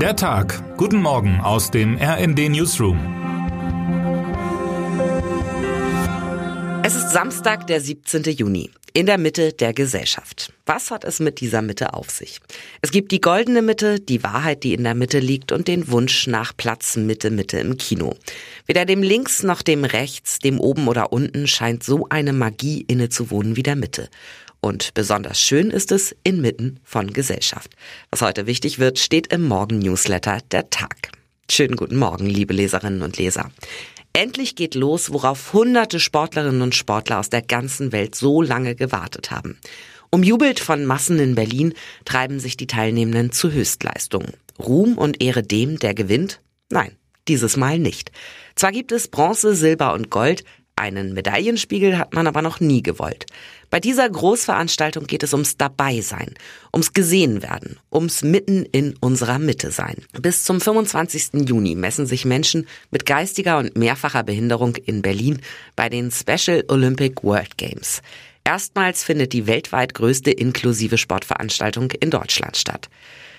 Der Tag. Guten Morgen aus dem RND Newsroom. Es ist Samstag, der 17. Juni. In der Mitte der Gesellschaft. Was hat es mit dieser Mitte auf sich? Es gibt die goldene Mitte, die Wahrheit, die in der Mitte liegt und den Wunsch nach Platz Mitte Mitte im Kino. Weder dem links noch dem rechts, dem oben oder unten scheint so eine Magie inne zu wohnen wie der Mitte. Und besonders schön ist es inmitten von Gesellschaft. Was heute wichtig wird, steht im Morgen-Newsletter der Tag. Schönen guten Morgen, liebe Leserinnen und Leser. Endlich geht los, worauf hunderte Sportlerinnen und Sportler aus der ganzen Welt so lange gewartet haben. Umjubelt von Massen in Berlin treiben sich die Teilnehmenden zu Höchstleistungen. Ruhm und Ehre dem, der gewinnt? Nein, dieses Mal nicht. Zwar gibt es Bronze, Silber und Gold, einen Medaillenspiegel hat man aber noch nie gewollt. Bei dieser Großveranstaltung geht es ums Dabeisein, ums Gesehenwerden, ums Mitten in unserer Mitte sein. Bis zum 25. Juni messen sich Menschen mit geistiger und mehrfacher Behinderung in Berlin bei den Special Olympic World Games. Erstmals findet die weltweit größte inklusive Sportveranstaltung in Deutschland statt.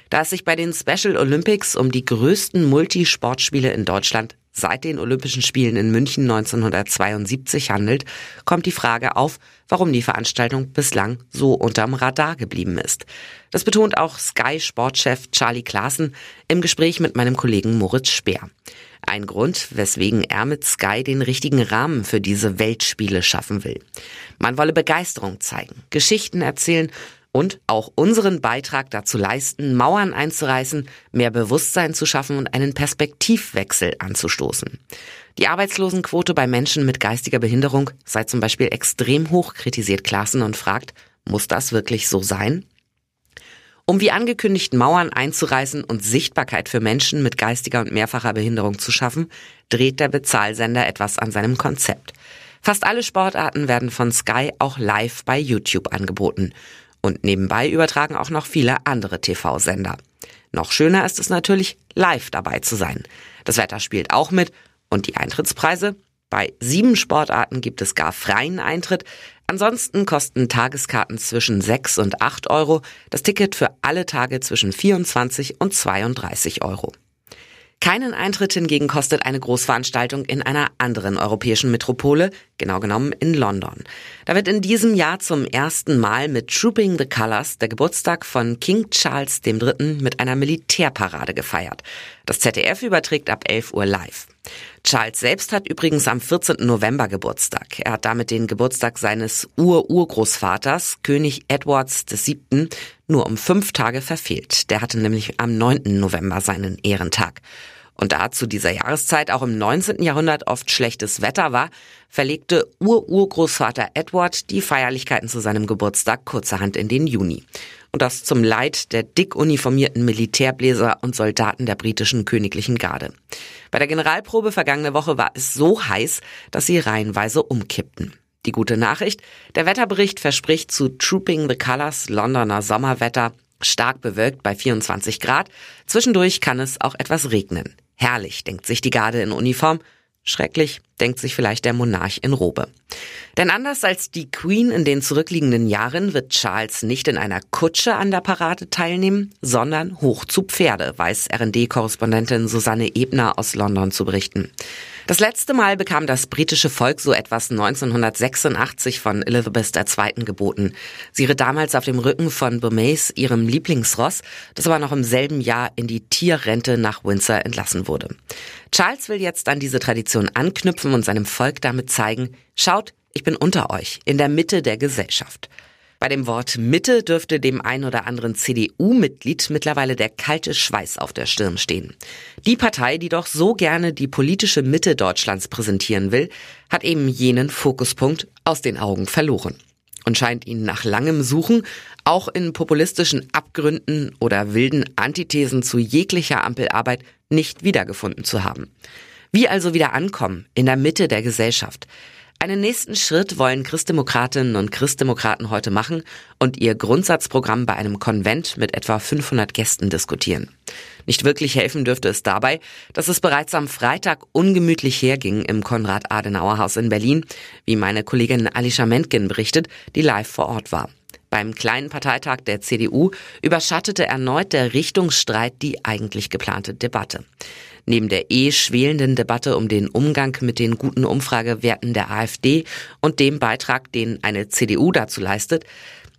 Da es sich bei den Special Olympics um die größten Multisportspiele in Deutschland seit den Olympischen Spielen in München 1972 handelt, kommt die Frage auf, warum die Veranstaltung bislang so unterm Radar geblieben ist. Das betont auch Sky-Sportchef Charlie Klaassen im Gespräch mit meinem Kollegen Moritz Speer. Ein Grund, weswegen er mit Sky den richtigen Rahmen für diese Weltspiele schaffen will. Man wolle Begeisterung zeigen, Geschichten erzählen und auch unseren Beitrag dazu leisten, Mauern einzureißen, mehr Bewusstsein zu schaffen und einen Perspektivwechsel anzustoßen. Die Arbeitslosenquote bei Menschen mit geistiger Behinderung sei zum Beispiel extrem hoch, kritisiert Klassen und fragt, muss das wirklich so sein? Um wie angekündigt Mauern einzureißen und Sichtbarkeit für Menschen mit geistiger und mehrfacher Behinderung zu schaffen, dreht der Bezahlsender etwas an seinem Konzept. Fast alle Sportarten werden von Sky auch live bei YouTube angeboten. Und nebenbei übertragen auch noch viele andere TV-Sender. Noch schöner ist es natürlich, live dabei zu sein. Das Wetter spielt auch mit und die Eintrittspreise? Bei sieben Sportarten gibt es gar freien Eintritt. Ansonsten kosten Tageskarten zwischen 6 und 8 Euro, das Ticket für alle Tage zwischen 24 und 32 Euro. Keinen Eintritt hingegen kostet eine Großveranstaltung in einer anderen europäischen Metropole, genau genommen in London. Da wird in diesem Jahr zum ersten Mal mit Trooping the Colors der Geburtstag von King Charles III. mit einer Militärparade gefeiert. Das ZDF überträgt ab 11 Uhr live. Charles selbst hat übrigens am 14. November Geburtstag. Er hat damit den Geburtstag seines Ur-Urgroßvaters, König Edwards VII., nur um fünf Tage verfehlt. Der hatte nämlich am 9. November seinen Ehrentag. Und da zu dieser Jahreszeit auch im 19. Jahrhundert oft schlechtes Wetter war, verlegte Ur-Urgroßvater Edward die Feierlichkeiten zu seinem Geburtstag kurzerhand in den Juni. Und das zum Leid der dick uniformierten Militärbläser und Soldaten der britischen königlichen Garde. Bei der Generalprobe vergangene Woche war es so heiß, dass sie reihenweise umkippten. Die gute Nachricht, der Wetterbericht verspricht zu Trooping the Colors Londoner Sommerwetter stark bewölkt bei 24 Grad. Zwischendurch kann es auch etwas regnen. Herrlich, denkt sich die Garde in Uniform. Schrecklich, denkt sich vielleicht der Monarch in Robe. Denn anders als die Queen in den zurückliegenden Jahren wird Charles nicht in einer Kutsche an der Parade teilnehmen, sondern hoch zu Pferde, weiß RD-Korrespondentin Susanne Ebner aus London zu berichten. Das letzte Mal bekam das britische Volk so etwas 1986 von Elizabeth II. geboten. Sie ritt damals auf dem Rücken von Beaumays, ihrem Lieblingsross, das aber noch im selben Jahr in die Tierrente nach Windsor entlassen wurde. Charles will jetzt an diese Tradition anknüpfen und seinem Volk damit zeigen, schaut, ich bin unter euch, in der Mitte der Gesellschaft. Bei dem Wort Mitte dürfte dem ein oder anderen CDU-Mitglied mittlerweile der kalte Schweiß auf der Stirn stehen. Die Partei, die doch so gerne die politische Mitte Deutschlands präsentieren will, hat eben jenen Fokuspunkt aus den Augen verloren und scheint ihn nach langem Suchen auch in populistischen Abgründen oder wilden Antithesen zu jeglicher Ampelarbeit nicht wiedergefunden zu haben. Wie also wieder ankommen in der Mitte der Gesellschaft? Einen nächsten Schritt wollen Christdemokratinnen und Christdemokraten heute machen und ihr Grundsatzprogramm bei einem Konvent mit etwa 500 Gästen diskutieren. Nicht wirklich helfen dürfte es dabei, dass es bereits am Freitag ungemütlich herging im Konrad-Adenauer-Haus in Berlin, wie meine Kollegin Alicia Mentgen berichtet, die live vor Ort war. Beim kleinen Parteitag der CDU überschattete erneut der Richtungsstreit die eigentlich geplante Debatte. Neben der eh schwelenden Debatte um den Umgang mit den guten Umfragewerten der AfD und dem Beitrag, den eine CDU dazu leistet,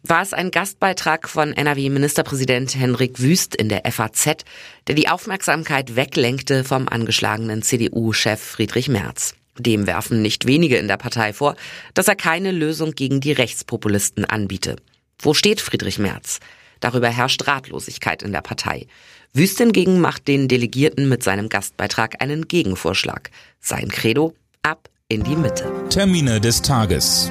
war es ein Gastbeitrag von NRW-Ministerpräsident Henrik Wüst in der FAZ, der die Aufmerksamkeit weglenkte vom angeschlagenen CDU-Chef Friedrich Merz. Dem werfen nicht wenige in der Partei vor, dass er keine Lösung gegen die Rechtspopulisten anbiete. Wo steht Friedrich Merz? Darüber herrscht Ratlosigkeit in der Partei. Wüst hingegen macht den Delegierten mit seinem Gastbeitrag einen Gegenvorschlag. Sein Credo ab in die Mitte. Termine des Tages.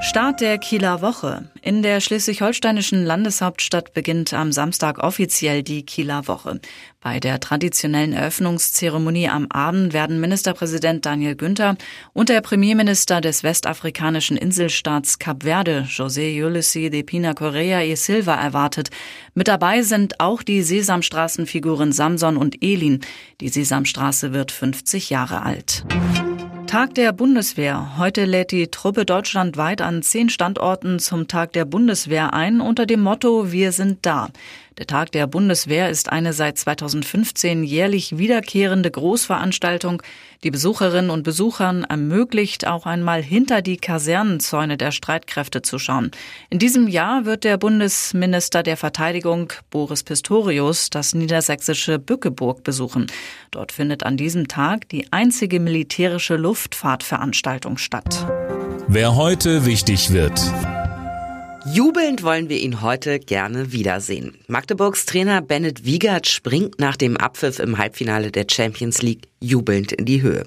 Start der Kieler Woche. In der schleswig-holsteinischen Landeshauptstadt beginnt am Samstag offiziell die Kieler Woche. Bei der traditionellen Eröffnungszeremonie am Abend werden Ministerpräsident Daniel Günther und der Premierminister des westafrikanischen Inselstaats Kap Verde, José Ulysses de Pina Correa e Silva, erwartet. Mit dabei sind auch die Sesamstraßenfiguren Samson und Elin. Die Sesamstraße wird 50 Jahre alt. Tag der Bundeswehr. Heute lädt die Truppe deutschlandweit an zehn Standorten zum Tag der Bundeswehr ein unter dem Motto Wir sind da. Der Tag der Bundeswehr ist eine seit 2015 jährlich wiederkehrende Großveranstaltung, die Besucherinnen und Besuchern ermöglicht, auch einmal hinter die Kasernenzäune der Streitkräfte zu schauen. In diesem Jahr wird der Bundesminister der Verteidigung Boris Pistorius das niedersächsische Bückeburg besuchen. Dort findet an diesem Tag die einzige militärische Luftfahrtveranstaltung statt. Wer heute wichtig wird. Jubelnd wollen wir ihn heute gerne wiedersehen. Magdeburgs Trainer Bennett Wiegert springt nach dem Abpfiff im Halbfinale der Champions League jubelnd in die Höhe.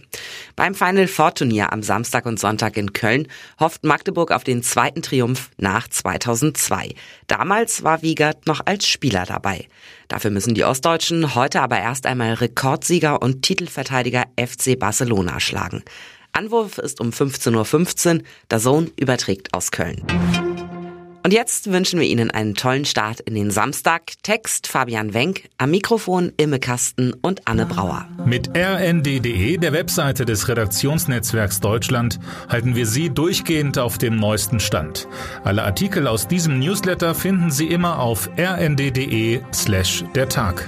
Beim Final Four Turnier am Samstag und Sonntag in Köln hofft Magdeburg auf den zweiten Triumph nach 2002. Damals war Wiegert noch als Spieler dabei. Dafür müssen die Ostdeutschen heute aber erst einmal Rekordsieger und Titelverteidiger FC Barcelona schlagen. Anwurf ist um 15.15 Uhr. Der Sohn überträgt aus Köln. Und jetzt wünschen wir Ihnen einen tollen Start in den Samstag. Text Fabian Wenk, am Mikrofon Imme Kasten und Anne Brauer. Mit rnd.de, der Webseite des Redaktionsnetzwerks Deutschland, halten wir Sie durchgehend auf dem neuesten Stand. Alle Artikel aus diesem Newsletter finden Sie immer auf rnd.de slash der Tag.